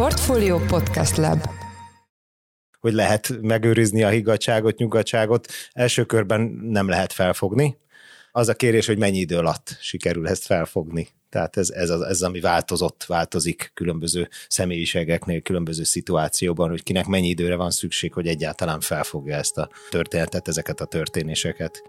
Portfolio Podcast Lab hogy lehet megőrizni a higgadságot, nyugodtságot, első körben nem lehet felfogni. Az a kérés, hogy mennyi idő alatt sikerül ezt felfogni. Tehát ez, ez, az, ez ami változott, változik különböző személyiségeknél, különböző szituációban, hogy kinek mennyi időre van szükség, hogy egyáltalán felfogja ezt a történetet, ezeket a történéseket.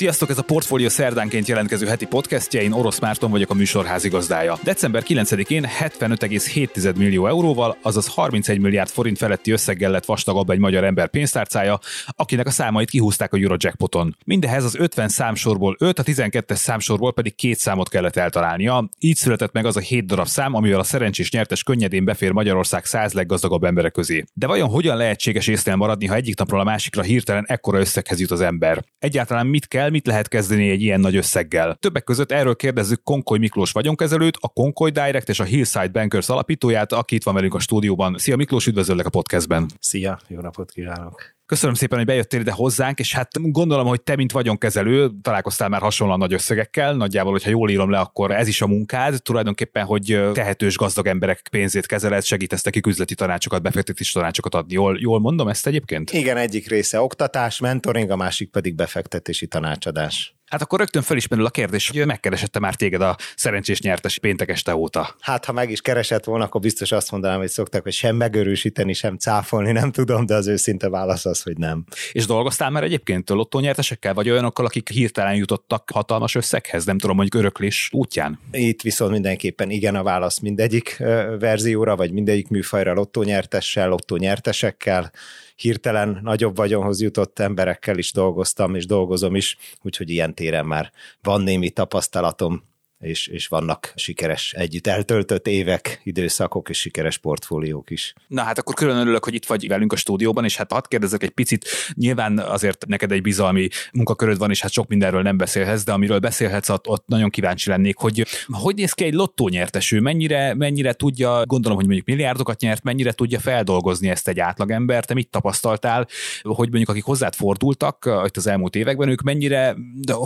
Sziasztok, ez a Portfolio szerdánként jelentkező heti podcastje, én Orosz Márton vagyok a műsor házigazdája. December 9-én 75,7 millió euróval, azaz 31 milliárd forint feletti összeggel lett vastagabb egy magyar ember pénztárcája, akinek a számait kihúzták a Eurojackpoton. Mindehez az 50 számsorból 5, a 12-es számsorból pedig két számot kellett eltalálnia. Így született meg az a 7 darab szám, amivel a szerencsés nyertes könnyedén befér Magyarország 100 leggazdagabb emberek közé. De vajon hogyan lehetséges észnél maradni, ha egyik napról a másikra hirtelen ekkora összeghez jut az ember? Egyáltalán mit kell, mit lehet kezdeni egy ilyen nagy összeggel. Többek között erről kérdezzük Konkoly Miklós vagyonkezelőt, a Konkoly Direct és a Hillside Bankers alapítóját, aki itt van velünk a stúdióban. Szia Miklós, üdvözöllek a podcastben. Szia, jó napot kívánok! Köszönöm szépen, hogy bejöttél ide hozzánk, és hát gondolom, hogy te, mint vagyonkezelő, találkoztál már hasonlóan nagy összegekkel. Nagyjából, hogyha jól írom le, akkor ez is a munkád. Tulajdonképpen, hogy tehetős gazdag emberek pénzét kezeled, segítesz nekik üzleti tanácsokat, befektetési tanácsokat adni. Jól, jól mondom ezt egyébként? Igen, egyik része oktatás, mentoring, a másik pedig befektetési tanácsadás. Hát akkor rögtön felismerül a kérdés, hogy megkeresette már téged a szerencsés nyertes péntek este óta. Hát, ha meg is keresett volna, akkor biztos azt mondanám, hogy szoktak, hogy sem megerősíteni, sem cáfolni, nem tudom, de az őszinte válasz az, hogy nem. És dolgoztál már egyébként lottónyertesekkel, vagy olyanokkal, akik hirtelen jutottak hatalmas összeghez, nem tudom, mondjuk öröklés útján? Itt viszont mindenképpen igen a válasz mindegyik verzióra, vagy mindegyik műfajra lottónyertessel, lottónyertesekkel hirtelen nagyobb vagyonhoz jutott emberekkel is dolgoztam, és dolgozom is, úgyhogy ilyen téren már van némi tapasztalatom, és, és vannak sikeres együtt eltöltött évek, időszakok és sikeres portfóliók is. Na hát akkor külön örülök, hogy itt vagy velünk a stúdióban, és hát hadd kérdezek egy picit, nyilván azért neked egy bizalmi munkaköröd van, és hát sok mindenről nem beszélhetsz, de amiről beszélhetsz, ott, ott nagyon kíváncsi lennék, hogy hogy néz ki egy lottónyerteső, mennyire, mennyire tudja, gondolom, hogy mondjuk milliárdokat nyert, mennyire tudja feldolgozni ezt egy átlagember, te mit tapasztaltál, hogy mondjuk akik hozzád fordultak itt az elmúlt években, ők mennyire,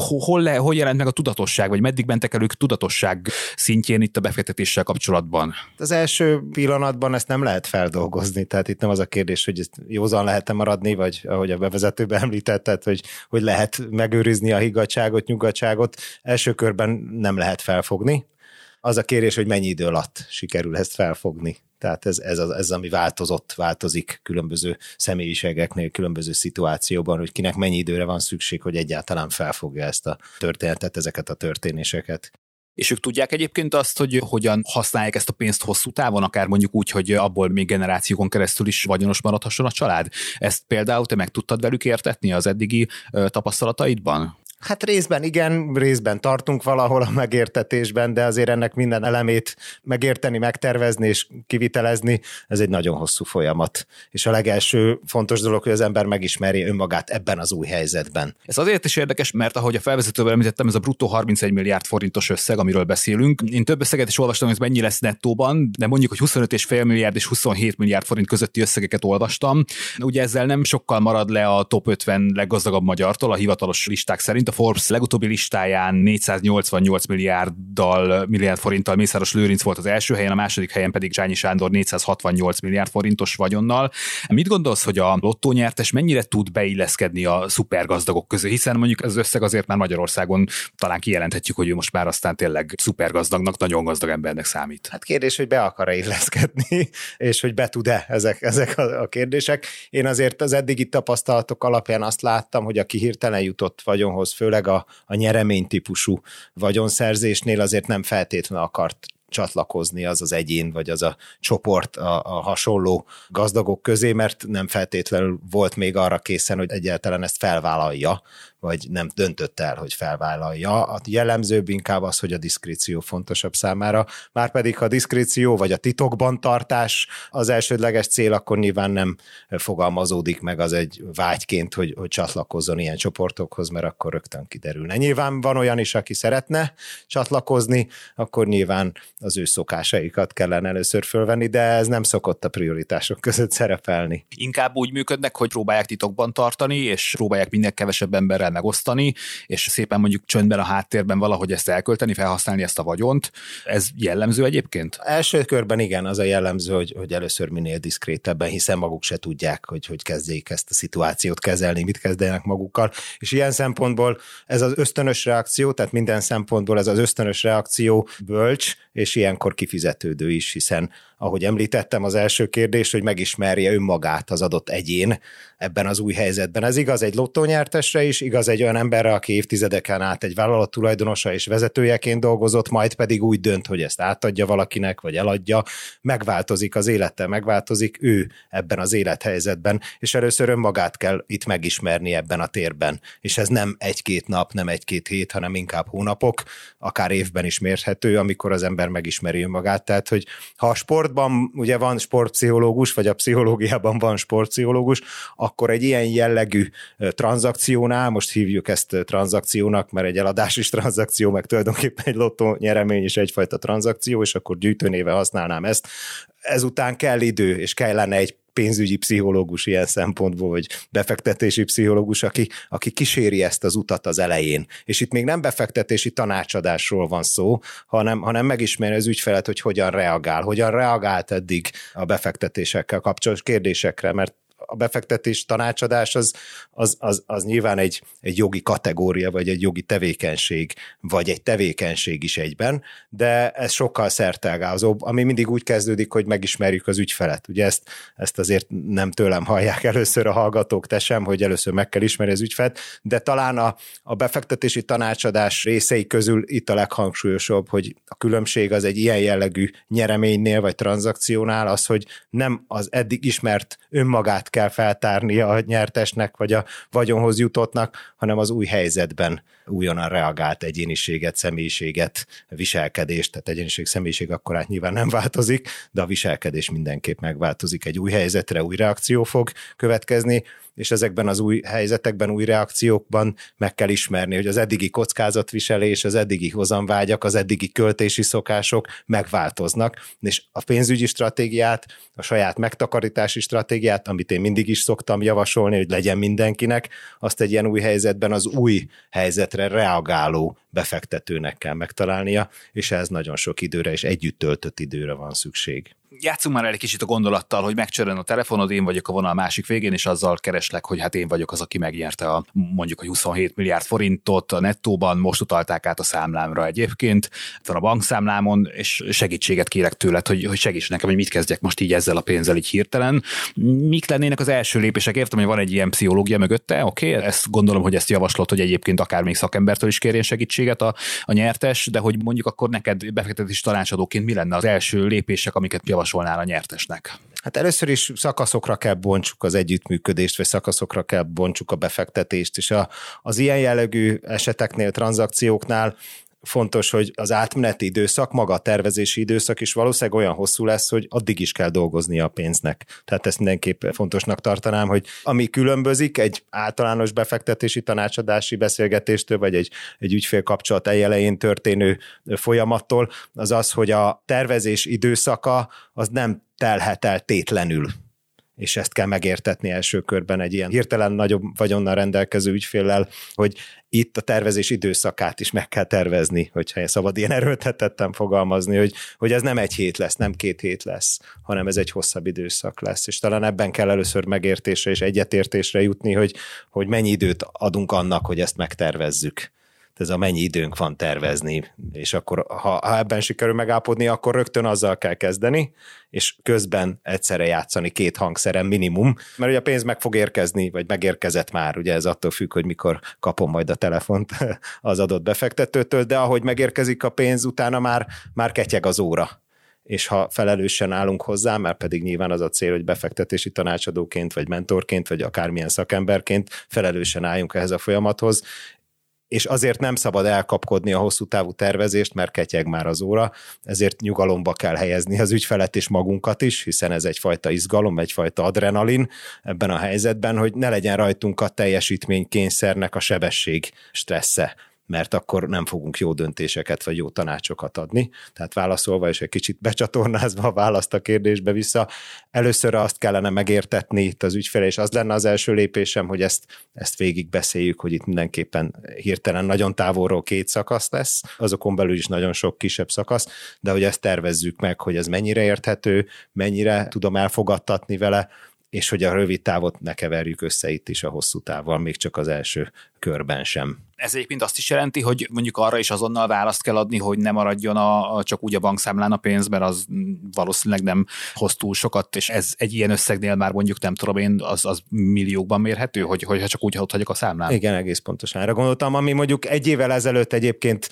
hol, le, hol jelent meg a tudatosság, vagy meddig mentek el ők tudatosság szintjén itt a befektetéssel kapcsolatban? Az első pillanatban ezt nem lehet feldolgozni, tehát itt nem az a kérdés, hogy ezt józan lehet-e maradni, vagy ahogy a bevezetőben említetted, hogy, hogy lehet megőrizni a higgadságot, nyugodtságot, első körben nem lehet felfogni. Az a kérés, hogy mennyi idő alatt sikerül ezt felfogni. Tehát ez, ez, az, ez ami változott, változik különböző személyiségeknél, különböző szituációban, hogy kinek mennyi időre van szükség, hogy egyáltalán felfogja ezt a történetet, ezeket a történéseket. És ők tudják egyébként azt, hogy hogyan használják ezt a pénzt hosszú távon, akár mondjuk úgy, hogy abból még generációkon keresztül is vagyonos maradhasson a család. Ezt például te meg tudtad velük értetni az eddigi tapasztalataidban? Hát részben igen, részben tartunk valahol a megértetésben, de azért ennek minden elemét megérteni, megtervezni és kivitelezni, ez egy nagyon hosszú folyamat. És a legelső fontos dolog, hogy az ember megismeri önmagát ebben az új helyzetben. Ez azért is érdekes, mert ahogy a felvezetőben említettem, ez a bruttó 31 milliárd forintos összeg, amiről beszélünk. Én több összeget is olvastam, hogy ez mennyi lesz nettóban, de mondjuk, hogy 25,5 milliárd és 27 milliárd forint közötti összegeket olvastam. Ugye ezzel nem sokkal marad le a top 50 leggazdagabb magyartól a hivatalos listák szerint. A Forbes legutóbbi listáján 488 milliárddal, milliárd forinttal Mészáros Lőrinc volt az első helyen, a második helyen pedig Zsányi Sándor 468 milliárd forintos vagyonnal. Mit gondolsz, hogy a lottónyertes mennyire tud beilleszkedni a szupergazdagok közé, hiszen mondjuk az összeg azért már Magyarországon talán kijelenthetjük, hogy ő most már aztán tényleg szupergazdagnak, nagyon gazdag embernek számít. Hát kérdés, hogy be akar-e illeszkedni, és hogy be tud-e ezek, ezek a, kérdések. Én azért az eddigi tapasztalatok alapján azt láttam, hogy aki hirtelen jutott vagyonhoz, főleg a, a nyeremény típusú vagyonszerzésnél azért nem feltétlenül akart csatlakozni az az egyén, vagy az a csoport a, a hasonló gazdagok közé, mert nem feltétlenül volt még arra készen, hogy egyáltalán ezt felvállalja, vagy nem döntött el, hogy felvállalja. A jellemzőbb inkább az, hogy a diszkréció fontosabb számára, már pedig ha a diszkréció vagy a titokban tartás az elsődleges cél, akkor nyilván nem fogalmazódik meg az egy vágyként, hogy, hogy csatlakozzon ilyen csoportokhoz, mert akkor rögtön kiderülne. Nyilván van olyan is, aki szeretne csatlakozni, akkor nyilván az ő szokásaikat kellene először fölvenni, de ez nem szokott a prioritások között szerepelni. Inkább úgy működnek, hogy próbálják titokban tartani, és próbálják minél kevesebb emberrel megosztani, és szépen mondjuk csöndben a háttérben valahogy ezt elkölteni, felhasználni ezt a vagyont. Ez jellemző egyébként? Első körben igen, az a jellemző, hogy, hogy először minél diszkrétebben, hiszen maguk se tudják, hogy hogy kezdjék ezt a szituációt kezelni, mit kezdenek magukkal. És ilyen szempontból ez az ösztönös reakció, tehát minden szempontból ez az ösztönös reakció bölcs, és ilyenkor kifizetődő is, hiszen ahogy említettem az első kérdés, hogy megismerje önmagát az adott egyén ebben az új helyzetben. Ez igaz egy lottónyertesre is, igaz egy olyan emberre, aki évtizedeken át egy vállalat tulajdonosa és vezetőjeként dolgozott, majd pedig úgy dönt, hogy ezt átadja valakinek, vagy eladja, megváltozik az élete, megváltozik ő ebben az élethelyzetben, és először önmagát kell itt megismerni ebben a térben. És ez nem egy-két nap, nem egy-két hét, hanem inkább hónapok, akár évben is mérhető, amikor az ember megismeri önmagát. Tehát, hogy ha a sportban ugye van sportpszichológus, vagy a pszichológiában van sportpszichológus, akkor egy ilyen jellegű tranzakciónál, most hívjuk ezt tranzakciónak, mert egy eladás is tranzakció, meg tulajdonképpen egy lottó nyeremény is egyfajta tranzakció, és akkor gyűjtőnéve használnám ezt. Ezután kell idő, és kellene egy pénzügyi pszichológus ilyen szempontból, vagy befektetési pszichológus, aki, aki kíséri ezt az utat az elején. És itt még nem befektetési tanácsadásról van szó, hanem, hanem megismerni az ügyfelet, hogy hogyan reagál, hogyan reagált eddig a befektetésekkel kapcsolatos kérdésekre, mert a befektetés tanácsadás az, az, az, az nyilván egy, egy jogi kategória, vagy egy jogi tevékenység, vagy egy tevékenység is egyben, de ez sokkal szertelgázóbb, ami mindig úgy kezdődik, hogy megismerjük az ügyfelet. Ugye ezt, ezt azért nem tőlem hallják először a hallgatók, te sem, hogy először meg kell ismerni az ügyfelet, de talán a, a befektetési tanácsadás részei közül itt a leghangsúlyosabb, hogy a különbség az egy ilyen jellegű nyereménynél, vagy tranzakciónál az, hogy nem az eddig ismert önmagát kell feltárni a nyertesnek, vagy a vagyonhoz jutottnak, hanem az új helyzetben újonnan reagált egyéniséget, személyiséget, viselkedést, tehát egyéniség, személyiség akkor át nyilván nem változik, de a viselkedés mindenképp megváltozik. Egy új helyzetre új reakció fog következni, és ezekben az új helyzetekben, új reakciókban meg kell ismerni, hogy az eddigi kockázatviselés, az eddigi hozamvágyak, az eddigi költési szokások megváltoznak, és a pénzügyi stratégiát, a saját megtakarítási stratégiát, amit én mindig is szoktam javasolni, hogy legyen mindenkinek, azt egy ilyen új helyzetben az új helyzetre reagáló befektetőnek kell megtalálnia, és ez nagyon sok időre és együtt töltött időre van szükség játszunk már el egy kicsit a gondolattal, hogy megcsörön a telefonod, én vagyok a vonal másik végén, és azzal kereslek, hogy hát én vagyok az, aki megnyerte a, mondjuk a 27 milliárd forintot a nettóban, most utalták át a számlámra egyébként, van a bankszámlámon, és segítséget kérek tőled, hogy, hogy segíts nekem, hogy mit kezdjek most így ezzel a pénzzel így hirtelen. Mik lennének az első lépések? Értem, hogy van egy ilyen pszichológia mögötte, oké, okay? ezt gondolom, hogy ezt javaslott, hogy egyébként akár még szakembertől is kérjen segítséget a, a nyertes, de hogy mondjuk akkor neked befektetési tanácsadóként mi lenne az első lépések, amiket javasol javasolnál a nyertesnek? Hát először is szakaszokra kell bontsuk az együttműködést, vagy szakaszokra kell bontsuk a befektetést, és a, az ilyen jellegű eseteknél, tranzakcióknál fontos, hogy az átmeneti időszak, maga a tervezési időszak is valószínűleg olyan hosszú lesz, hogy addig is kell dolgozni a pénznek. Tehát ezt mindenképp fontosnak tartanám, hogy ami különbözik egy általános befektetési tanácsadási beszélgetéstől, vagy egy, egy ügyfél kapcsolat elején történő folyamattól, az az, hogy a tervezés időszaka az nem telhet el tétlenül és ezt kell megértetni első körben egy ilyen hirtelen nagyobb vagyonnal rendelkező ügyféllel, hogy itt a tervezés időszakát is meg kell tervezni, hogyha szabad ilyen erőltetettem fogalmazni, hogy, hogy ez nem egy hét lesz, nem két hét lesz, hanem ez egy hosszabb időszak lesz. És talán ebben kell először megértésre és egyetértésre jutni, hogy, hogy mennyi időt adunk annak, hogy ezt megtervezzük ez a mennyi időnk van tervezni, és akkor ha, ha ebben sikerül megállapodni, akkor rögtön azzal kell kezdeni, és közben egyszerre játszani két hangszeren minimum, mert ugye a pénz meg fog érkezni, vagy megérkezett már, ugye ez attól függ, hogy mikor kapom majd a telefont az adott befektetőtől, de ahogy megérkezik a pénz, utána már, már ketyeg az óra. És ha felelősen állunk hozzá, mert pedig nyilván az a cél, hogy befektetési tanácsadóként, vagy mentorként, vagy akármilyen szakemberként felelősen álljunk ehhez a folyamathoz, és azért nem szabad elkapkodni a hosszú távú tervezést, mert ketyeg már az óra, ezért nyugalomba kell helyezni az ügyfelet és magunkat is, hiszen ez egyfajta izgalom, egyfajta adrenalin ebben a helyzetben, hogy ne legyen rajtunk a teljesítménykényszernek a sebesség stressze mert akkor nem fogunk jó döntéseket vagy jó tanácsokat adni. Tehát válaszolva és egy kicsit becsatornázva a választ a kérdésbe vissza, először azt kellene megértetni itt az ügyfele, és az lenne az első lépésem, hogy ezt, ezt végig beszéljük, hogy itt mindenképpen hirtelen nagyon távolról két szakasz lesz, azokon belül is nagyon sok kisebb szakasz, de hogy ezt tervezzük meg, hogy ez mennyire érthető, mennyire tudom elfogadtatni vele, és hogy a rövid távot ne keverjük össze itt is a hosszú távval, még csak az első körben sem. Ez egyébként azt is jelenti, hogy mondjuk arra is azonnal választ kell adni, hogy ne maradjon a, a csak úgy a bankszámlán a pénz, mert az valószínűleg nem hoz túl sokat, és ez egy ilyen összegnél már mondjuk nem tudom én, az, az milliókban mérhető, hogy, hogyha csak úgy ott hagyok a számlán. Igen, egész pontosan erre gondoltam, ami mondjuk egy évvel ezelőtt egyébként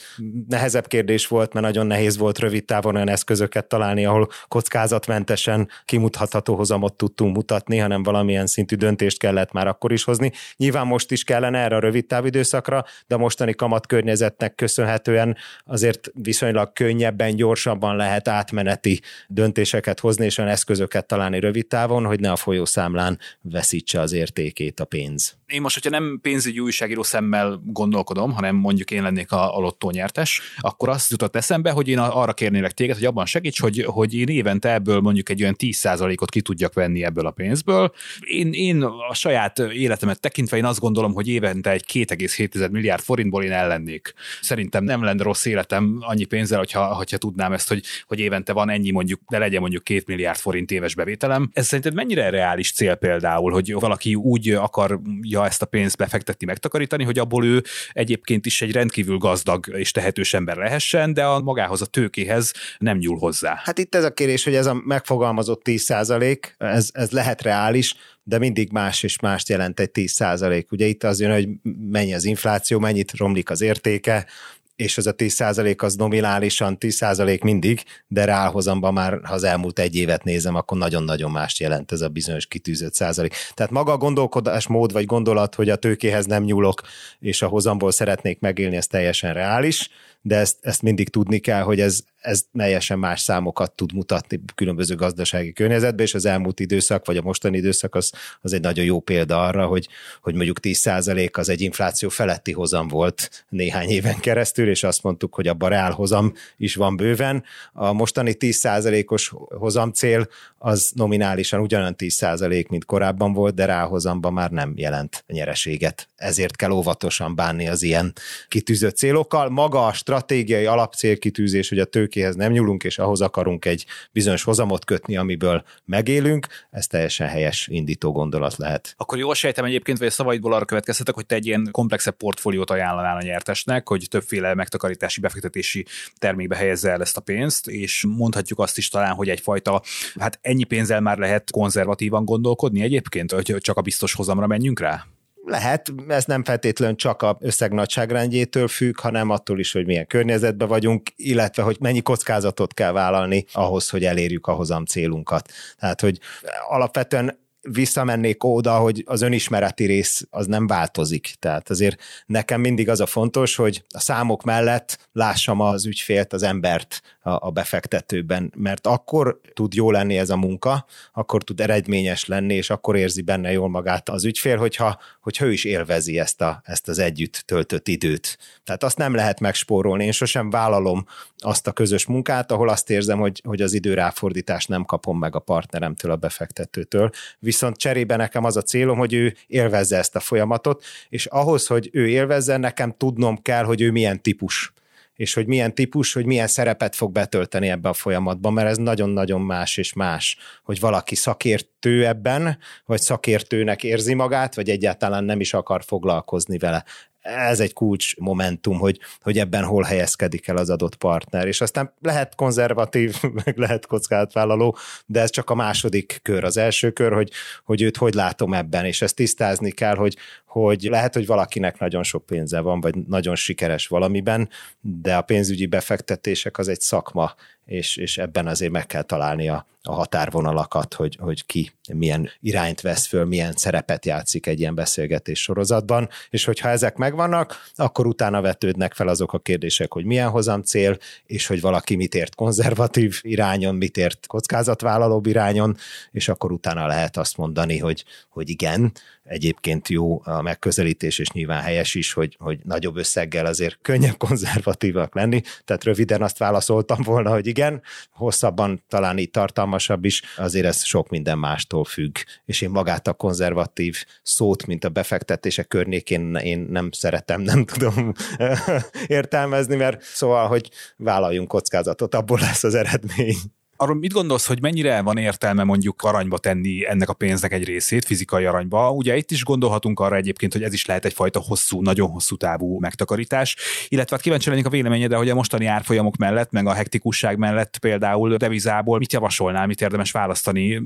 nehezebb kérdés volt, mert nagyon nehéz volt rövid távon olyan eszközöket találni, ahol kockázatmentesen kimutatható hozamot tudtunk mutatni, hanem valamilyen szintű döntést kellett már akkor is hozni. Nyilván most is kellene erre a rövid távidőszakra, de a mostani kamat környezetnek köszönhetően azért viszonylag könnyebben, gyorsabban lehet átmeneti döntéseket hozni, és olyan eszközöket találni rövid távon, hogy ne a folyószámlán veszítse az értékét a pénz. Én most, hogyha nem pénzügyi újságíró szemmel gondolkodom, hanem mondjuk én lennék a, a lottó nyertes, akkor azt jutott eszembe, hogy én arra kérnélek téged, hogy abban segíts, hogy, hogy én évente ebből mondjuk egy olyan 10%-ot ki tudjak venni ebből a pénzből. Én, én a saját életemet tekintve én azt gondolom, hogy évente egy 2,7 milliárd forintból én ellennék. Szerintem nem lenne rossz életem annyi pénzzel, hogyha, hogyha tudnám ezt, hogy, hogy évente van ennyi mondjuk, de legyen mondjuk 2 milliárd forint éves bevételem. Ez szerinted mennyire reális cél például, hogy valaki úgy akarja ezt a pénzt befektetni, megtakarítani, hogy abból ő egyébként is egy rendkívül gazdag és tehetős ember lehessen, de a magához a tőkéhez nem nyúl hozzá. Hát itt ez a kérés, hogy ez a megfogalmazott 10 ez, ez lehet reális, de mindig más és mást jelent egy 10 százalék. Ugye itt az jön, hogy mennyi az infláció, mennyit romlik az értéke, és ez a 10 százalék az nominálisan 10 százalék mindig, de ráhozamban már, ha az elmúlt egy évet nézem, akkor nagyon-nagyon mást jelent ez a bizonyos kitűzött százalék. Tehát maga a gondolkodásmód vagy gondolat, hogy a tőkéhez nem nyúlok, és a hozamból szeretnék megélni, ez teljesen reális, de ezt, ezt mindig tudni kell, hogy ez, ez teljesen más számokat tud mutatni különböző gazdasági környezetben, és az elmúlt időszak, vagy a mostani időszak az, az egy nagyon jó példa arra, hogy, hogy mondjuk 10% az egy infláció feletti hozam volt néhány éven keresztül, és azt mondtuk, hogy a reál hozam is van bőven. A mostani 10%-os hozam cél az nominálisan ugyanolyan 10% mint korábban volt, de ráhozamban már nem jelent nyereséget. Ezért kell óvatosan bánni az ilyen kitűzött célokkal. Maga a stratégiai alapcélkitűzés, hogy a tőkéhez nem nyúlunk, és ahhoz akarunk egy bizonyos hozamot kötni, amiből megélünk, ez teljesen helyes indító gondolat lehet. Akkor jól sejtem egyébként, vagy a szavaidból arra következtetek, hogy te egy ilyen komplexebb portfóliót ajánlanál a nyertesnek, hogy többféle megtakarítási, befektetési termékbe helyezze el ezt a pénzt, és mondhatjuk azt is talán, hogy egyfajta, hát ennyi pénzzel már lehet konzervatívan gondolkodni egyébként, hogy csak a biztos hozamra menjünk rá? Lehet, ez nem feltétlenül csak a összeg nagyságrendjétől függ, hanem attól is, hogy milyen környezetben vagyunk, illetve hogy mennyi kockázatot kell vállalni ahhoz, hogy elérjük a hozam célunkat. Tehát, hogy alapvetően visszamennék oda, hogy az önismereti rész az nem változik. Tehát azért nekem mindig az a fontos, hogy a számok mellett lássam az ügyfélt, az embert a, befektetőben, mert akkor tud jó lenni ez a munka, akkor tud eredményes lenni, és akkor érzi benne jól magát az ügyfél, hogyha, hogyha ő is élvezi ezt, a, ezt az együtt töltött időt. Tehát azt nem lehet megspórolni. Én sosem vállalom azt a közös munkát, ahol azt érzem, hogy, hogy az időráfordítást nem kapom meg a partneremtől, a befektetőtől. Viszont cserébe nekem az a célom, hogy ő élvezze ezt a folyamatot, és ahhoz, hogy ő élvezze, nekem tudnom kell, hogy ő milyen típus és hogy milyen típus, hogy milyen szerepet fog betölteni ebbe a folyamatban, mert ez nagyon-nagyon más és más, hogy valaki szakértő ebben, vagy szakértőnek érzi magát, vagy egyáltalán nem is akar foglalkozni vele ez egy kulcs momentum, hogy, hogy ebben hol helyezkedik el az adott partner. És aztán lehet konzervatív, meg lehet kockázatvállaló, de ez csak a második kör. Az első kör, hogy, hogy őt hogy látom ebben, és ezt tisztázni kell, hogy, hogy lehet, hogy valakinek nagyon sok pénze van, vagy nagyon sikeres valamiben, de a pénzügyi befektetések az egy szakma, és, és ebben azért meg kell találni a, a határvonalakat, hogy, hogy ki milyen irányt vesz föl, milyen szerepet játszik egy ilyen beszélgetés sorozatban, és hogyha ezek megvannak, akkor utána vetődnek fel azok a kérdések, hogy milyen hozam cél, és hogy valaki mit ért konzervatív irányon, mit ért kockázatvállalóbb irányon, és akkor utána lehet azt mondani, hogy, hogy igen, egyébként jó a megközelítés, és nyilván helyes is, hogy, hogy nagyobb összeggel azért könnyebb konzervatívak lenni. Tehát röviden azt válaszoltam volna, hogy igen, hosszabban talán így tartalmasabb is, azért ez sok minden mástól függ. És én magát a konzervatív szót, mint a befektetések környékén én nem szeretem, nem tudom értelmezni, mert szóval, hogy vállaljunk kockázatot, abból lesz az eredmény. Arról mit gondolsz, hogy mennyire van értelme mondjuk aranyba tenni ennek a pénznek egy részét, fizikai aranyba? Ugye itt is gondolhatunk arra egyébként, hogy ez is lehet egyfajta hosszú, nagyon hosszú távú megtakarítás, illetve hát kíváncsi lennék a véleményedre, hogy a mostani árfolyamok mellett, meg a hektikusság mellett például devizából mit javasolnál, mit érdemes választani?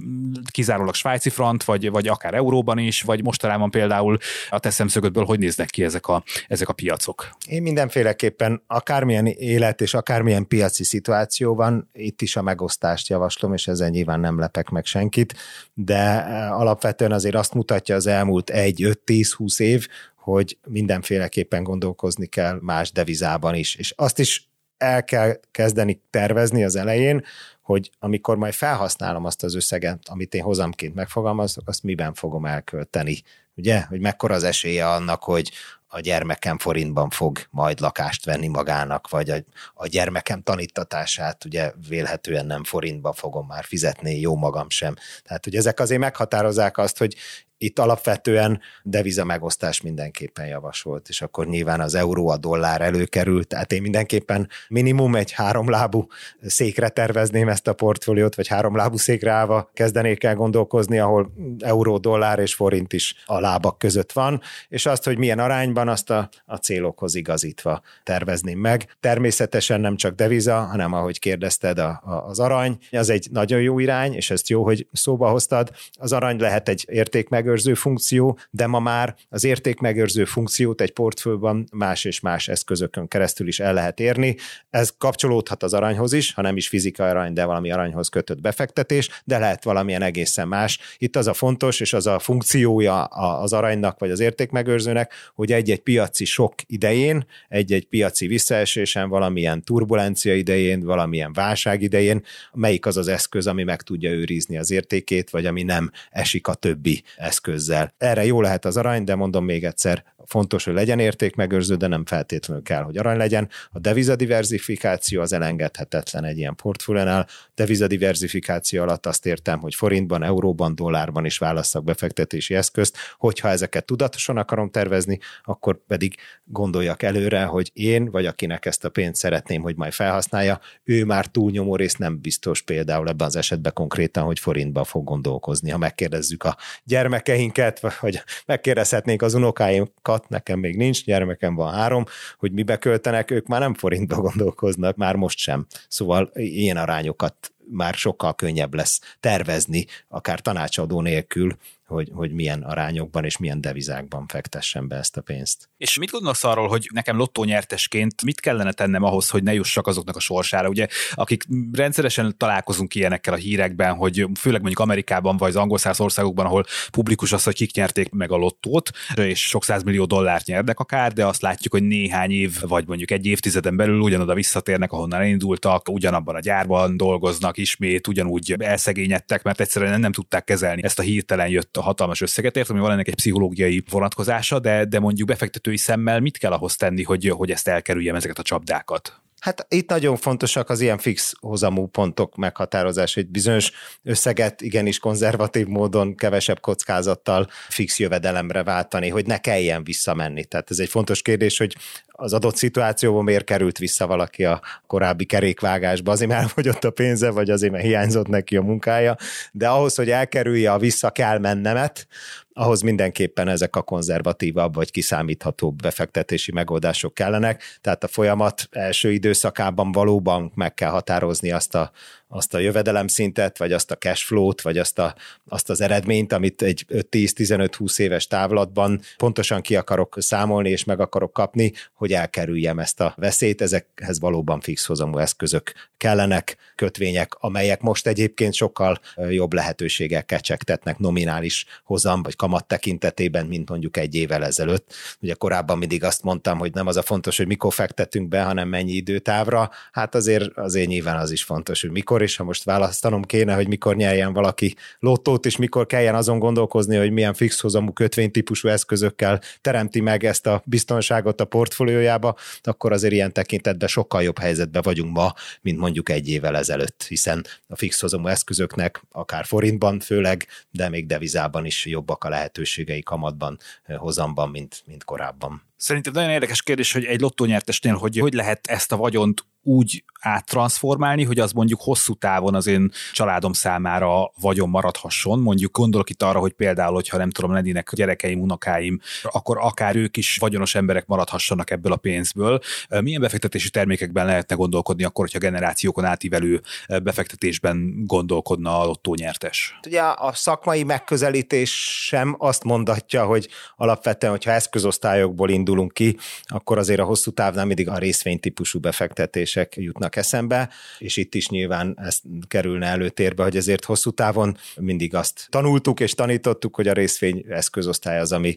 Kizárólag svájci frant, vagy, vagy akár euróban is, vagy mostanában például a te szemszögödből hogy néznek ki ezek a, ezek a piacok? Én mindenféleképpen akármilyen élet és akármilyen piaci szituáció van, itt is a megosztás választást javaslom, és ezzel nyilván nem lepek meg senkit, de eh, alapvetően azért azt mutatja az elmúlt 1-5-10-20 év, hogy mindenféleképpen gondolkozni kell más devizában is. És azt is el kell kezdeni tervezni az elején, hogy amikor majd felhasználom azt az összeget, amit én hozamként megfogalmazok, azt miben fogom elkölteni. Ugye, hogy mekkora az esélye annak, hogy a gyermekem forintban fog majd lakást venni magának, vagy a, a gyermekem tanítatását ugye vélhetően nem forintban fogom már fizetni, jó magam sem. Tehát, hogy ezek azért meghatározzák azt, hogy itt alapvetően deviza megosztás mindenképpen javasolt, és akkor nyilván az euró, a dollár előkerült, tehát én mindenképpen minimum egy háromlábú székre tervezném ezt a portfóliót, vagy háromlábú székre állva kezdenék el gondolkozni, ahol euró, dollár és forint is a lábak között van, és azt, hogy milyen arányban, azt a, a célokhoz igazítva tervezném meg. Természetesen nem csak deviza, hanem ahogy kérdezted, a, a, az arany, az egy nagyon jó irány, és ezt jó, hogy szóba hoztad. Az arany lehet egy érték meg értékmegőrző funkció, de ma már az értékmegőrző funkciót egy portfólióban más és más eszközökön keresztül is el lehet érni. Ez kapcsolódhat az aranyhoz is, ha nem is fizikai arany, de valami aranyhoz kötött befektetés, de lehet valamilyen egészen más. Itt az a fontos, és az a funkciója az aranynak vagy az értékmegőrzőnek, hogy egy-egy piaci sok idején, egy-egy piaci visszaesésen, valamilyen turbulencia idején, valamilyen válság idején, melyik az az eszköz, ami meg tudja őrizni az értékét, vagy ami nem esik a többi eszköz eszközzel. Erre jó lehet az arany, de mondom még egyszer, fontos, hogy legyen értékmegőrző, de nem feltétlenül kell, hogy arany legyen. A devizadiverzifikáció az elengedhetetlen egy ilyen portfóliónál. Devizadiverzifikáció alatt azt értem, hogy forintban, euróban, dollárban is válasszak befektetési eszközt, hogyha ezeket tudatosan akarom tervezni, akkor pedig gondoljak előre, hogy én, vagy akinek ezt a pénzt szeretném, hogy majd felhasználja, ő már túlnyomó rész nem biztos például ebben az esetben konkrétan, hogy forintba fog gondolkozni. Ha megkérdezzük a gyermekeinket, vagy megkérdezhetnénk az unokáinkat, hat, nekem még nincs, gyermekem van három, hogy mibe költenek, ők már nem forintba gondolkoznak, már most sem. Szóval ilyen arányokat már sokkal könnyebb lesz tervezni, akár tanácsadó nélkül, hogy, hogy milyen arányokban és milyen devizákban fektessen be ezt a pénzt. És mit gondolsz arról, hogy nekem lottó nyertesként mit kellene tennem ahhoz, hogy ne jussak azoknak a sorsára? Ugye, akik rendszeresen találkozunk ilyenekkel a hírekben, hogy főleg mondjuk Amerikában vagy az angol országokban, ahol publikus az, hogy kik nyerték meg a lottót, és sok millió dollárt nyernek akár, de azt látjuk, hogy néhány év, vagy mondjuk egy évtizeden belül ugyanoda visszatérnek, ahonnan elindultak, ugyanabban a gyárban dolgoznak ismét, ugyanúgy elszegényedtek, mert egyszerűen nem tudták kezelni ezt a hirtelen jött a hatalmas összeget, értem, hogy van ennek egy pszichológiai vonatkozása, de, de mondjuk befektetői szemmel mit kell ahhoz tenni, hogy, hogy ezt elkerüljem ezeket a csapdákat? Hát itt nagyon fontosak az ilyen fix hozamú pontok meghatározása, hogy bizonyos összeget igenis konzervatív módon, kevesebb kockázattal fix jövedelemre váltani, hogy ne kelljen visszamenni. Tehát ez egy fontos kérdés, hogy az adott szituációban miért került vissza valaki a korábbi kerékvágásba, azért mert elfogyott a pénze, vagy azért mert hiányzott neki a munkája, de ahhoz, hogy elkerülje a vissza kell mennemet, ahhoz mindenképpen ezek a konzervatívabb vagy kiszámíthatóbb befektetési megoldások kellenek, tehát a folyamat első időszakában valóban meg kell határozni azt a azt a jövedelemszintet, vagy azt a cash flow-t, vagy azt, a, azt az eredményt, amit egy 10-15-20 éves távlatban pontosan ki akarok számolni, és meg akarok kapni, hogy elkerüljem ezt a veszélyt. Ezekhez valóban fix hozamú eszközök kellenek, kötvények, amelyek most egyébként sokkal jobb lehetőségek kecsegtetnek nominális hozam, vagy kamat tekintetében, mint mondjuk egy évvel ezelőtt. Ugye korábban mindig azt mondtam, hogy nem az a fontos, hogy mikor fektetünk be, hanem mennyi időtávra. Hát azért, azért nyilván az is fontos, hogy mikor mikor, és ha most választanom kéne, hogy mikor nyerjen valaki lottót, és mikor kelljen azon gondolkozni, hogy milyen fixhozamú kötvénytípusú eszközökkel teremti meg ezt a biztonságot a portfóliójába, akkor azért ilyen tekintetben sokkal jobb helyzetben vagyunk ma, mint mondjuk egy évvel ezelőtt, hiszen a fixhozamú eszközöknek akár forintban főleg, de még devizában is jobbak a lehetőségei kamatban, hozamban, mint, mint korábban. Szerintem nagyon érdekes kérdés, hogy egy lottónyertesnél, hogy hogy lehet ezt a vagyont úgy áttransformálni, hogy az mondjuk hosszú távon az én családom számára vagyon maradhasson. Mondjuk gondolok itt arra, hogy például, hogyha nem tudom, lennének gyerekeim, unokáim, akkor akár ők is vagyonos emberek maradhassanak ebből a pénzből. Milyen befektetési termékekben lehetne gondolkodni akkor, hogyha generációkon átívelő befektetésben gondolkodna a lottónyertes? Ugye a szakmai megközelítés sem azt mondatja, hogy alapvetően, hogyha eszközosztályokból indulunk ki, akkor azért a hosszú távnál mindig a részvénytípusú befektetés kérdések jutnak eszembe, és itt is nyilván ez kerülne előtérbe, hogy ezért hosszú távon mindig azt tanultuk és tanítottuk, hogy a részvény eszközosztály az, ami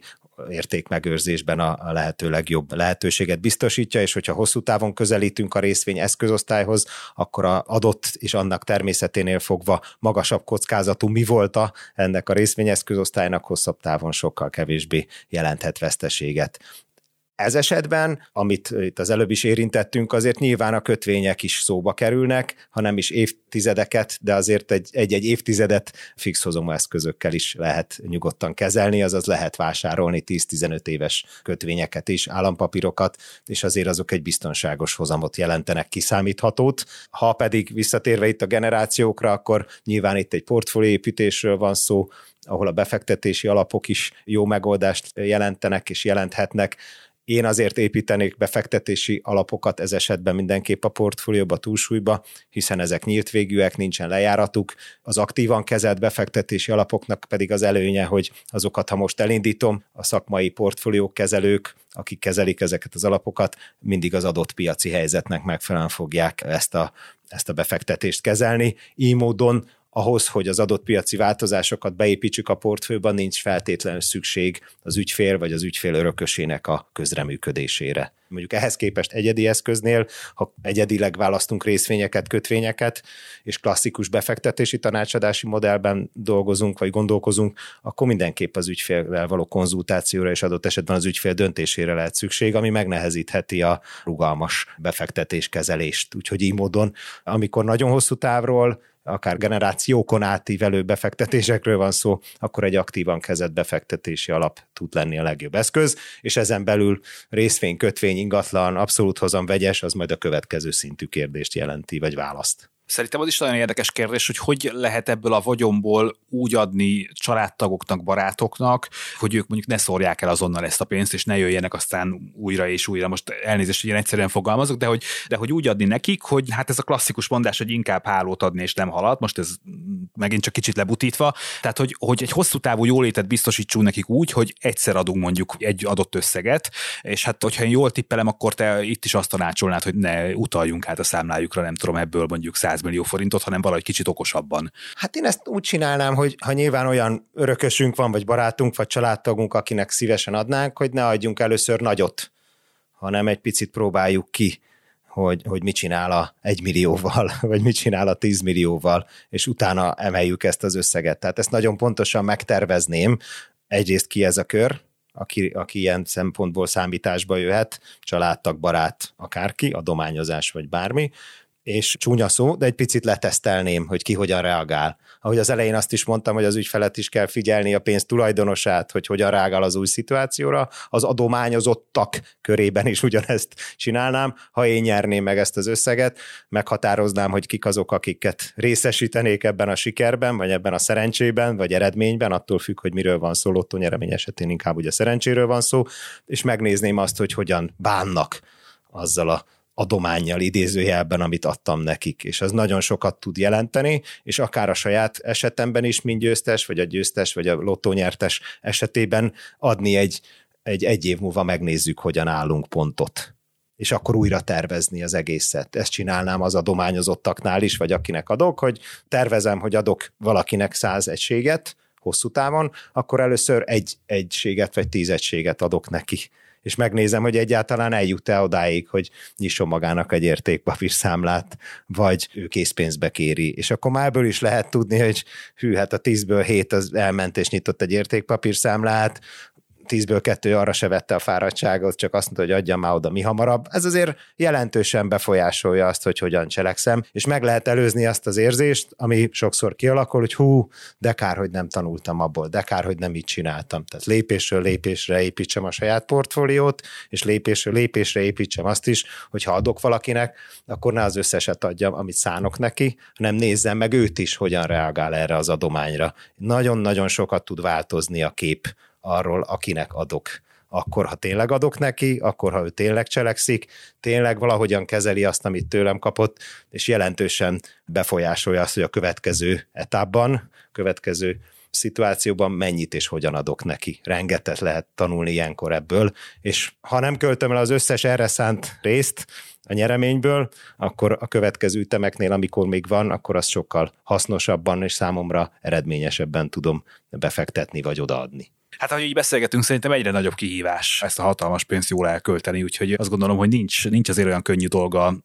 értékmegőrzésben a, lehető legjobb lehetőséget biztosítja, és hogyha hosszú távon közelítünk a részvény eszközosztályhoz, akkor a adott és annak természeténél fogva magasabb kockázatú mi volt a ennek a részvényeszközosztálynak hosszabb távon sokkal kevésbé jelenthet veszteséget. Ez esetben, amit itt az előbb is érintettünk, azért nyilván a kötvények is szóba kerülnek, ha nem is évtizedeket, de azért egy-egy évtizedet fixhozomú eszközökkel is lehet nyugodtan kezelni, azaz lehet vásárolni 10-15 éves kötvényeket is, állampapírokat, és azért azok egy biztonságos hozamot jelentenek kiszámíthatót. Ha pedig visszatérve itt a generációkra, akkor nyilván itt egy portfólióépítésről van szó, ahol a befektetési alapok is jó megoldást jelentenek és jelenthetnek, én azért építenék befektetési alapokat ez esetben mindenképp a portfólióba, túlsúlyba, hiszen ezek nyílt végűek, nincsen lejáratuk. Az aktívan kezelt befektetési alapoknak pedig az előnye, hogy azokat, ha most elindítom, a szakmai portfóliók kezelők, akik kezelik ezeket az alapokat, mindig az adott piaci helyzetnek megfelelően fogják ezt a, ezt a befektetést kezelni. Így módon ahhoz, hogy az adott piaci változásokat beépítsük a portfőben, nincs feltétlenül szükség az ügyfél vagy az ügyfél örökösének a közreműködésére. Mondjuk ehhez képest egyedi eszköznél, ha egyedileg választunk részvényeket, kötvényeket, és klasszikus befektetési tanácsadási modellben dolgozunk, vagy gondolkozunk, akkor mindenképp az ügyfélvel való konzultációra és adott esetben az ügyfél döntésére lehet szükség, ami megnehezítheti a rugalmas befektetéskezelést. Úgyhogy így módon, amikor nagyon hosszú távról akár generációkon átívelő befektetésekről van szó, akkor egy aktívan kezett befektetési alap tud lenni a legjobb eszköz, és ezen belül részvény, kötvény, ingatlan, abszolút hozam vegyes, az majd a következő szintű kérdést jelenti, vagy választ. Szerintem az is nagyon érdekes kérdés, hogy hogy lehet ebből a vagyomból úgy adni családtagoknak, barátoknak, hogy ők mondjuk ne szórják el azonnal ezt a pénzt, és ne jöjjenek aztán újra és újra. Most elnézést, hogy ilyen egyszerűen fogalmazok, de hogy, de hogy úgy adni nekik, hogy hát ez a klasszikus mondás, hogy inkább hálót adni és nem halat, most ez megint csak kicsit lebutítva. Tehát, hogy, hogy egy hosszú távú jólétet biztosítsunk nekik úgy, hogy egyszer adunk mondjuk egy adott összeget, és hát hogyha én jól tippelem, akkor te itt is azt tanácsolnád, hogy ne utaljunk át a számlájukra, nem tudom, ebből mondjuk 100 100 millió forintot, hanem valahogy kicsit okosabban. Hát én ezt úgy csinálnám, hogy ha nyilván olyan örökösünk van, vagy barátunk, vagy családtagunk, akinek szívesen adnánk, hogy ne adjunk először nagyot, hanem egy picit próbáljuk ki, hogy, hogy mit csinál a egy millióval, vagy mit csinál a 10 millióval, és utána emeljük ezt az összeget. Tehát ezt nagyon pontosan megtervezném, egyrészt ki ez a kör, aki, aki ilyen szempontból számításba jöhet, családtag, barát, akárki, adományozás vagy bármi, és csúnya szó, de egy picit letesztelném, hogy ki hogyan reagál. Ahogy az elején azt is mondtam, hogy az ügyfelet is kell figyelni a pénz tulajdonosát, hogy hogyan reagál az új szituációra, az adományozottak körében is ugyanezt csinálnám. Ha én nyerném meg ezt az összeget, meghatároznám, hogy kik azok, akiket részesítenék ebben a sikerben, vagy ebben a szerencsében, vagy eredményben, attól függ, hogy miről van szó, lottó nyeremény esetén inkább ugye szerencséről van szó, és megnézném azt, hogy hogyan bánnak azzal a adományjal idézőjelben, amit adtam nekik, és az nagyon sokat tud jelenteni, és akár a saját esetemben is, mint győztes, vagy a győztes, vagy a lottónyertes esetében adni egy, egy egy év múlva megnézzük, hogyan állunk pontot. És akkor újra tervezni az egészet. Ezt csinálnám az adományozottaknál is, vagy akinek adok, hogy tervezem, hogy adok valakinek száz egységet hosszú távon, akkor először egy egységet vagy tíz egységet adok neki és megnézem, hogy egyáltalán eljut-e odáig, hogy nyisson magának egy értékpapírszámlát, vagy ő készpénzbe kéri. És akkor már ebből is lehet tudni, hogy hű, hát a tízből hét az elment és nyitott egy értékpapírszámlát, tízből kettő arra se vette a fáradtságot, csak azt mondta, hogy adjam már oda mi hamarabb. Ez azért jelentősen befolyásolja azt, hogy hogyan cselekszem, és meg lehet előzni azt az érzést, ami sokszor kialakul, hogy hú, de kár, hogy nem tanultam abból, de kár, hogy nem így csináltam. Tehát lépésről lépésre építsem a saját portfóliót, és lépésről lépésre építsem azt is, hogy ha adok valakinek, akkor ne az összeset adjam, amit szánok neki, hanem nézzem meg őt is, hogyan reagál erre az adományra. Nagyon-nagyon sokat tud változni a kép arról, akinek adok. Akkor, ha tényleg adok neki, akkor, ha ő tényleg cselekszik, tényleg valahogyan kezeli azt, amit tőlem kapott, és jelentősen befolyásolja azt, hogy a következő etapban, következő szituációban mennyit és hogyan adok neki. Rengetet lehet tanulni ilyenkor ebből, és ha nem költöm el az összes erre szánt részt a nyereményből, akkor a következő ütemeknél, amikor még van, akkor azt sokkal hasznosabban és számomra eredményesebben tudom befektetni vagy odaadni. Hát, ahogy így beszélgetünk, szerintem egyre nagyobb kihívás ezt a hatalmas pénzt jól elkölteni, úgyhogy azt gondolom, hogy nincs, nincs azért olyan könnyű dolga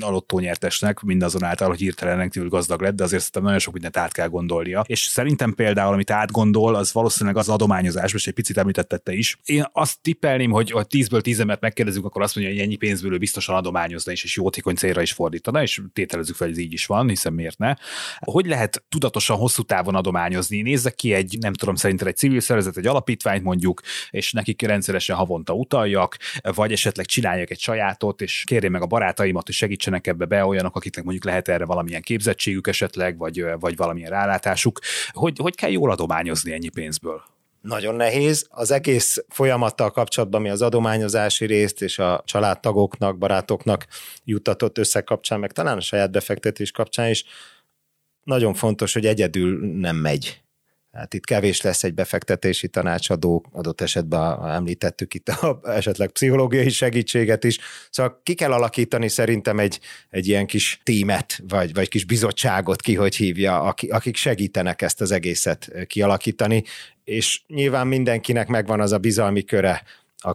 a lottó nyertesnek, mindazonáltal, hogy hirtelen rendkívül gazdag lett, de azért szerintem nagyon sok mindent át kell gondolnia. És szerintem például, amit átgondol, az valószínűleg az adományozás, most egy picit említette is. Én azt tippelném, hogy ha 10-ből 10 embert megkérdezünk, akkor azt mondja, hogy ennyi pénzből ő biztosan adományozna és, és jótékony célra is fordítana, és tételezzük fel, hogy ez így is van, hiszen miért ne. Hogy lehet tudatosan hosszú távon adományozni? Nézzek ki egy, nem tudom, szerintem egy civil szervezet, egy alapítványt mondjuk, és nekik rendszeresen havonta utaljak, vagy esetleg csináljak egy sajátot, és kérjem meg a barátaimat, hogy segítsenek ebbe be olyanok, akiknek mondjuk lehet erre valamilyen képzettségük esetleg, vagy, vagy valamilyen rálátásuk. Hogy, hogy kell jól adományozni ennyi pénzből? Nagyon nehéz. Az egész folyamattal kapcsolatban, mi az adományozási részt és a családtagoknak, barátoknak juttatott összeg meg talán a saját befektetés kapcsán is, nagyon fontos, hogy egyedül nem megy Hát itt kevés lesz egy befektetési tanácsadó, adott esetben említettük itt a, esetleg pszichológiai segítséget is. Szóval ki kell alakítani szerintem egy, egy ilyen kis tímet, vagy, vagy kis bizottságot ki, hogy hívja, akik segítenek ezt az egészet kialakítani, és nyilván mindenkinek megvan az a bizalmi köre,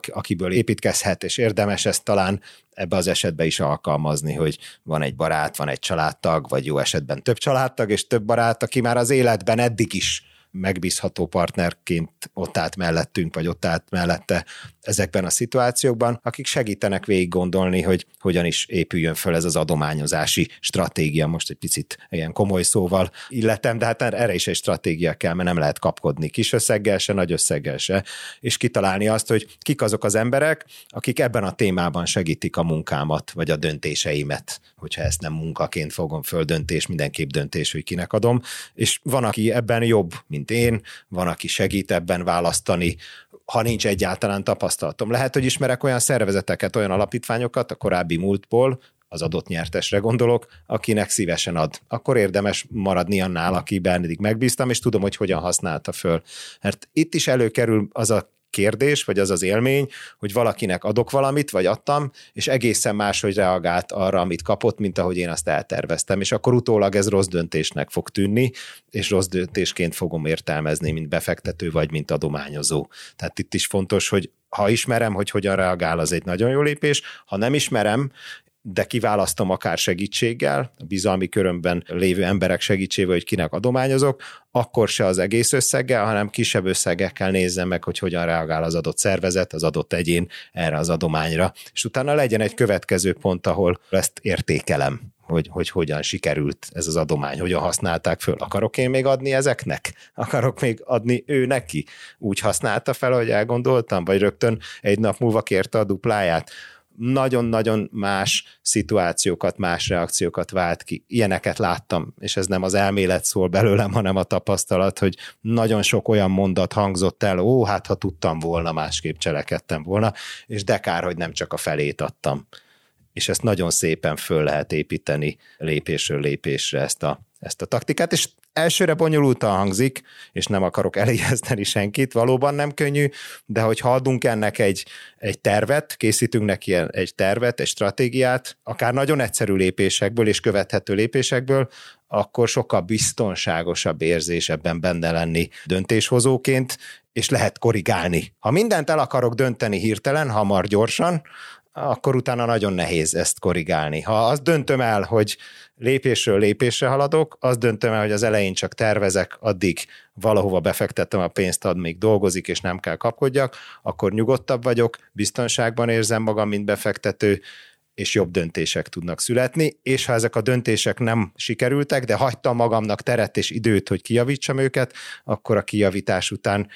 akiből építkezhet, és érdemes ezt talán ebbe az esetbe is alkalmazni, hogy van egy barát, van egy családtag, vagy jó esetben több családtag, és több barát, aki már az életben eddig is megbízható partnerként ott állt mellettünk, vagy ott állt mellette ezekben a szituációkban, akik segítenek végig gondolni, hogy hogyan is épüljön föl ez az adományozási stratégia. Most egy picit ilyen komoly szóval illetem, de hát erre is egy stratégia kell, mert nem lehet kapkodni kis összeggel se, nagy összeggel se, és kitalálni azt, hogy kik azok az emberek, akik ebben a témában segítik a munkámat, vagy a döntéseimet, hogyha ezt nem munkaként fogom föl döntés, mindenképp döntés, hogy kinek adom, és van, aki ebben jobb, mint én, van, aki segít ebben választani, ha nincs egyáltalán tapasztalatom. Lehet, hogy ismerek olyan szervezeteket, olyan alapítványokat a korábbi múltból, az adott nyertesre gondolok, akinek szívesen ad. Akkor érdemes maradni annál, akiben eddig megbíztam, és tudom, hogy hogyan használta föl. Mert itt is előkerül az a kérdés, vagy az az élmény, hogy valakinek adok valamit, vagy adtam, és egészen máshogy reagált arra, amit kapott, mint ahogy én azt elterveztem, és akkor utólag ez rossz döntésnek fog tűnni, és rossz döntésként fogom értelmezni, mint befektető, vagy mint adományozó. Tehát itt is fontos, hogy ha ismerem, hogy hogyan reagál, az egy nagyon jó lépés, ha nem ismerem, de kiválasztom akár segítséggel, a bizalmi körömben lévő emberek segítségével, hogy kinek adományozok, akkor se az egész összeggel, hanem kisebb összegekkel nézzem meg, hogy hogyan reagál az adott szervezet, az adott egyén erre az adományra. És utána legyen egy következő pont, ahol ezt értékelem hogy, hogy hogyan sikerült ez az adomány, hogyan használták föl. Akarok én még adni ezeknek? Akarok még adni ő neki? Úgy használta fel, hogy elgondoltam, vagy rögtön egy nap múlva kérte a dupláját? Nagyon-nagyon más szituációkat, más reakciókat vált ki. Ilyeneket láttam, és ez nem az elmélet szól belőlem, hanem a tapasztalat, hogy nagyon sok olyan mondat hangzott el, ó, hát ha tudtam volna, másképp cselekedtem volna, és de kár, hogy nem csak a felét adtam. És ezt nagyon szépen föl lehet építeni lépésről lépésre ezt a, ezt a taktikát, és elsőre bonyolultan hangzik, és nem akarok elijeszteni senkit, valóban nem könnyű, de hogyha adunk ennek egy, egy tervet, készítünk neki egy tervet, egy stratégiát, akár nagyon egyszerű lépésekből és követhető lépésekből, akkor sokkal biztonságosabb érzés ebben benne lenni döntéshozóként, és lehet korrigálni. Ha mindent el akarok dönteni hirtelen, hamar, gyorsan, akkor utána nagyon nehéz ezt korrigálni. Ha azt döntöm el, hogy lépésről lépésre haladok, azt döntöm el, hogy az elején csak tervezek, addig valahova befektettem a pénzt, ad még dolgozik, és nem kell kapkodjak, akkor nyugodtabb vagyok, biztonságban érzem magam, mint befektető, és jobb döntések tudnak születni, és ha ezek a döntések nem sikerültek, de hagytam magamnak teret és időt, hogy kijavítsam őket, akkor a kijavítás után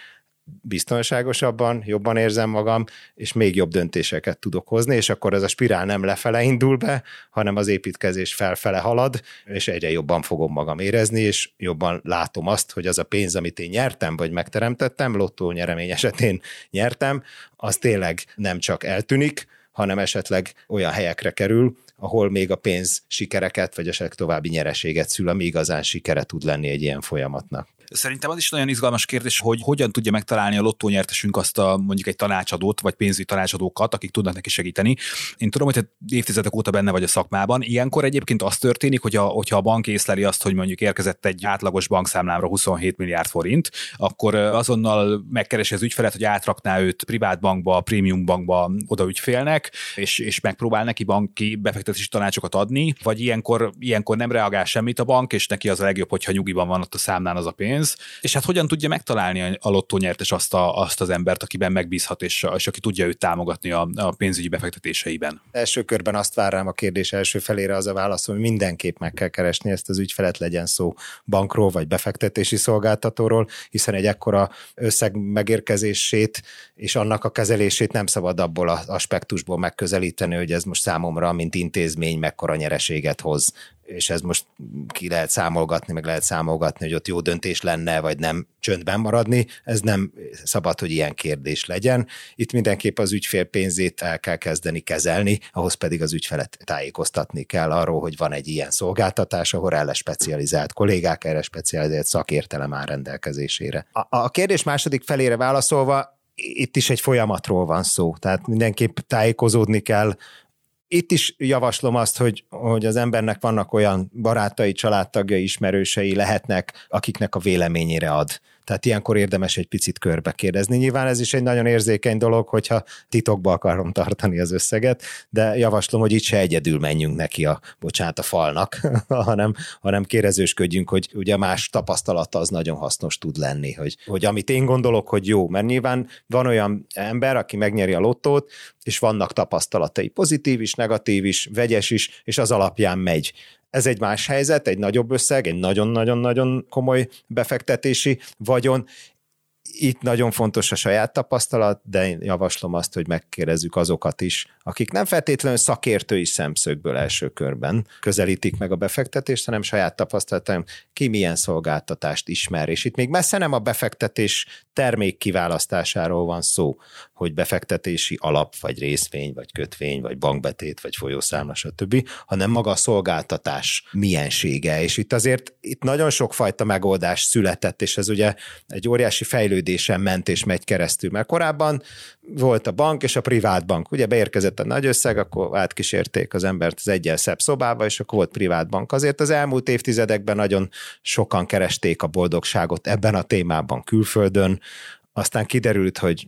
biztonságosabban, jobban érzem magam, és még jobb döntéseket tudok hozni, és akkor ez a spirál nem lefele indul be, hanem az építkezés felfele halad, és egyre jobban fogom magam érezni, és jobban látom azt, hogy az a pénz, amit én nyertem, vagy megteremtettem, lottó nyeremény esetén nyertem, az tényleg nem csak eltűnik, hanem esetleg olyan helyekre kerül, ahol még a pénz sikereket, vagy esetleg további nyereséget szül, ami igazán sikere tud lenni egy ilyen folyamatnak. Szerintem az is nagyon izgalmas kérdés, hogy hogyan tudja megtalálni a lottónyertesünk azt a mondjuk egy tanácsadót, vagy pénzügyi tanácsadókat, akik tudnak neki segíteni. Én tudom, hogy te évtizedek óta benne vagy a szakmában. Ilyenkor egyébként az történik, hogy a, hogyha a bank észleli azt, hogy mondjuk érkezett egy átlagos bankszámlámra 27 milliárd forint, akkor azonnal megkeresi az ügyfelet, hogy átrakná őt privát bankba, prémium bankba oda ügyfélnek, és, és megpróbál neki banki befektetési tanácsokat adni, vagy ilyenkor, ilyenkor nem reagál semmit a bank, és neki az a legjobb, hogyha nyugiban van ott a számlán az a pénz pénz, és hát hogyan tudja megtalálni a lottó nyertes azt, a, azt az embert, akiben megbízhat, és, és aki tudja őt támogatni a, a pénzügyi befektetéseiben? Első körben azt vár rám a kérdés első felére az a válasz, hogy mindenképp meg kell keresni ezt az ügyfelet, legyen szó bankról vagy befektetési szolgáltatóról, hiszen egy ekkora összeg megérkezését és annak a kezelését nem szabad abból az aspektusból megközelíteni, hogy ez most számomra, mint intézmény, mekkora nyereséget hoz és ez most ki lehet számolgatni, meg lehet számolgatni, hogy ott jó döntés lenne, vagy nem csöndben maradni, ez nem szabad, hogy ilyen kérdés legyen. Itt mindenképp az ügyfél pénzét el kell kezdeni kezelni, ahhoz pedig az ügyfelet tájékoztatni kell arról, hogy van egy ilyen szolgáltatás, ahol erre specializált kollégák, erre specializált szakértelem áll rendelkezésére. A, a kérdés második felére válaszolva, itt is egy folyamatról van szó, tehát mindenképp tájékozódni kell itt is javaslom azt, hogy, hogy az embernek vannak olyan barátai, családtagjai, ismerősei lehetnek, akiknek a véleményére ad tehát ilyenkor érdemes egy picit körbe kérdezni. Nyilván ez is egy nagyon érzékeny dolog, hogyha titokba akarom tartani az összeget, de javaslom, hogy itt se egyedül menjünk neki a, bocsánat, a falnak, hanem, hanem kérdezősködjünk, hogy ugye más tapasztalata az nagyon hasznos tud lenni, hogy, hogy amit én gondolok, hogy jó, mert nyilván van olyan ember, aki megnyeri a lottót, és vannak tapasztalatai, pozitív is, negatív is, vegyes is, és az alapján megy. Ez egy más helyzet, egy nagyobb összeg, egy nagyon-nagyon-nagyon komoly befektetési vagyon, itt nagyon fontos a saját tapasztalat, de én javaslom azt, hogy megkérdezzük azokat is, akik nem feltétlenül szakértői szemszögből első körben közelítik meg a befektetést, hanem saját tapasztalatom, ki milyen szolgáltatást ismer. És itt még messze nem a befektetés termék kiválasztásáról van szó, hogy befektetési alap, vagy részvény, vagy kötvény, vagy bankbetét, vagy folyószámla, stb., hanem maga a szolgáltatás miensége. És itt azért itt nagyon sokfajta megoldás született, és ez ugye egy óriási fejlődésen ment és megy keresztül. Mert korábban volt a bank és a privát bank. Ugye beérkezett a nagy összeg, akkor átkísérték az embert az egyel szebb szobába, és akkor volt privát bank. Azért az elmúlt évtizedekben nagyon sokan keresték a boldogságot ebben a témában külföldön, aztán kiderült, hogy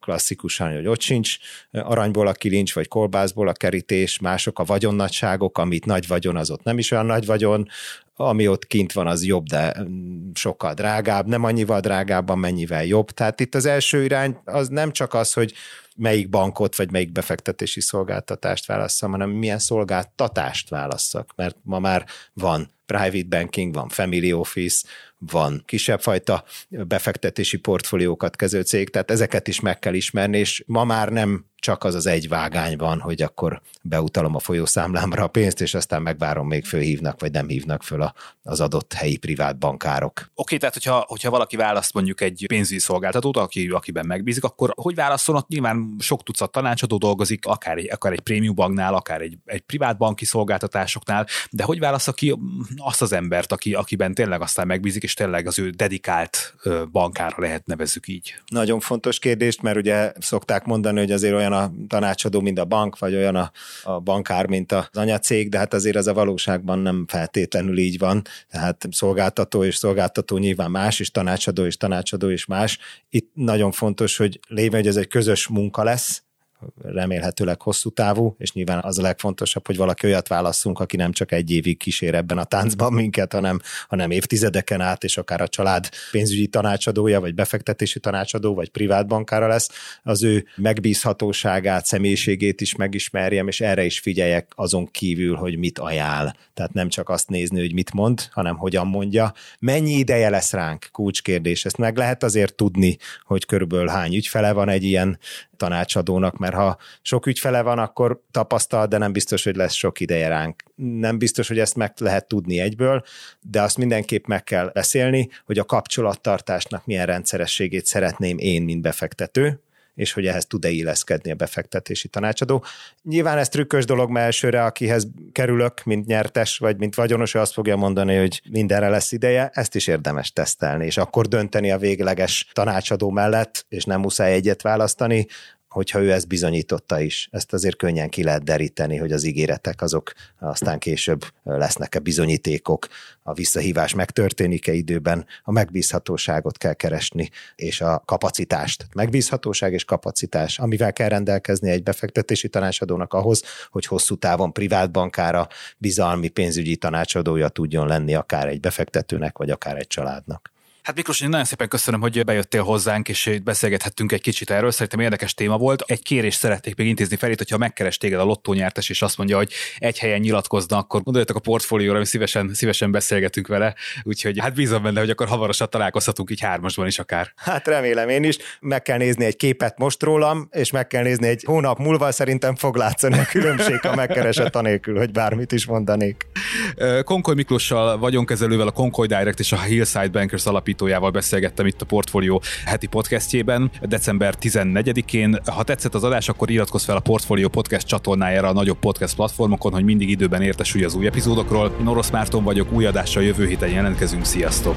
klasszikusan, hogy ott sincs aranyból a kilincs, vagy kolbászból a kerítés, mások a vagyonnagyságok, amit nagy vagyon, az ott nem is olyan nagy vagyon, ami ott kint van, az jobb, de sokkal drágább, nem annyival drágábban, mennyivel jobb. Tehát itt az első irány az nem csak az, hogy melyik bankot vagy melyik befektetési szolgáltatást válasszam, hanem milyen szolgáltatást válasszak, mert ma már van private banking, van family office, van kisebb fajta befektetési portfóliókat kező cég, tehát ezeket is meg kell ismerni, és ma már nem csak az az egy vágány van, hogy akkor beutalom a folyószámlámra a pénzt, és aztán megvárom, még fölhívnak, vagy nem hívnak föl a, az adott helyi privát bankárok. Oké, okay, tehát hogyha, hogyha valaki választ mondjuk egy pénzügyi szolgáltatót, aki, akiben megbízik, akkor hogy válaszolnak? Nyilván sok tucat tanácsadó dolgozik, akár egy, akár egy prémium banknál, akár egy, egy privát banki szolgáltatásoknál, de hogy válasz ki azt az embert, aki, akiben tényleg aztán megbízik, és tényleg az ő dedikált bankára lehet nevezzük így? Nagyon fontos kérdést, mert ugye szokták mondani, hogy azért olyan a tanácsadó, mint a bank, vagy olyan a, a bankár, mint az anyacég, de hát azért ez a valóságban nem feltétlenül így van. Tehát szolgáltató és szolgáltató nyilván más, és tanácsadó és tanácsadó is más. Itt nagyon fontos, hogy lévén, hogy ez egy közös munka lesz, remélhetőleg hosszú távú, és nyilván az a legfontosabb, hogy valaki olyat válasszunk, aki nem csak egy évig kísér ebben a táncban minket, hanem, hanem évtizedeken át, és akár a család pénzügyi tanácsadója, vagy befektetési tanácsadó, vagy privát bankára lesz, az ő megbízhatóságát, személyiségét is megismerjem, és erre is figyeljek azon kívül, hogy mit ajánl. Tehát nem csak azt nézni, hogy mit mond, hanem hogyan mondja. Mennyi ideje lesz ránk? Kulcskérdés. Ezt meg lehet azért tudni, hogy körülbelül hány ügyfele van egy ilyen tanácsadónak, mert ha sok ügyfele van, akkor tapasztal, de nem biztos, hogy lesz sok ideje ránk. Nem biztos, hogy ezt meg lehet tudni egyből, de azt mindenképp meg kell beszélni, hogy a kapcsolattartásnak milyen rendszerességét szeretném én, mint befektető, és hogy ehhez tud-e illeszkedni a befektetési tanácsadó. Nyilván ez trükkös dolog, mert elsőre, akihez kerülök, mint nyertes, vagy mint vagyonos, ő azt fogja mondani, hogy mindenre lesz ideje, ezt is érdemes tesztelni, és akkor dönteni a végleges tanácsadó mellett, és nem muszáj egyet választani, hogyha ő ezt bizonyította is. Ezt azért könnyen ki lehet deríteni, hogy az ígéretek azok aztán később lesznek-e bizonyítékok, a visszahívás megtörténik-e időben, a megbízhatóságot kell keresni, és a kapacitást. Megbízhatóság és kapacitás, amivel kell rendelkezni egy befektetési tanácsadónak ahhoz, hogy hosszú távon privát bankára bizalmi pénzügyi tanácsadója tudjon lenni akár egy befektetőnek, vagy akár egy családnak. Hát Miklós, én nagyon szépen köszönöm, hogy bejöttél hozzánk, és beszélgethettünk egy kicsit erről. Szerintem érdekes téma volt. Egy kérés szeretnék még intézni felét, hogyha megkeres téged a lottónyertes, és azt mondja, hogy egy helyen nyilatkozna, akkor gondoljatok a portfólióra, hogy szívesen, szívesen beszélgetünk vele. Úgyhogy hát bízom benne, hogy akkor hamarosan találkozhatunk így hármasban is akár. Hát remélem én is. Meg kell nézni egy képet most rólam, és meg kell nézni egy hónap múlva, szerintem fog látszani a különbség, ha megkeresett anélkül, hogy bármit is mondanék. Konkoly Miklóssal, vagyonkezelővel, a Konkoly Direct és a Hillside Bankers alapító alapítójával beszélgettem itt a Portfolio heti podcastjében december 14-én. Ha tetszett az adás, akkor iratkozz fel a Portfolio podcast csatornájára a nagyobb podcast platformokon, hogy mindig időben értesülj az új epizódokról. Én Orosz Márton vagyok, új adással jövő héten jelentkezünk. Sziasztok!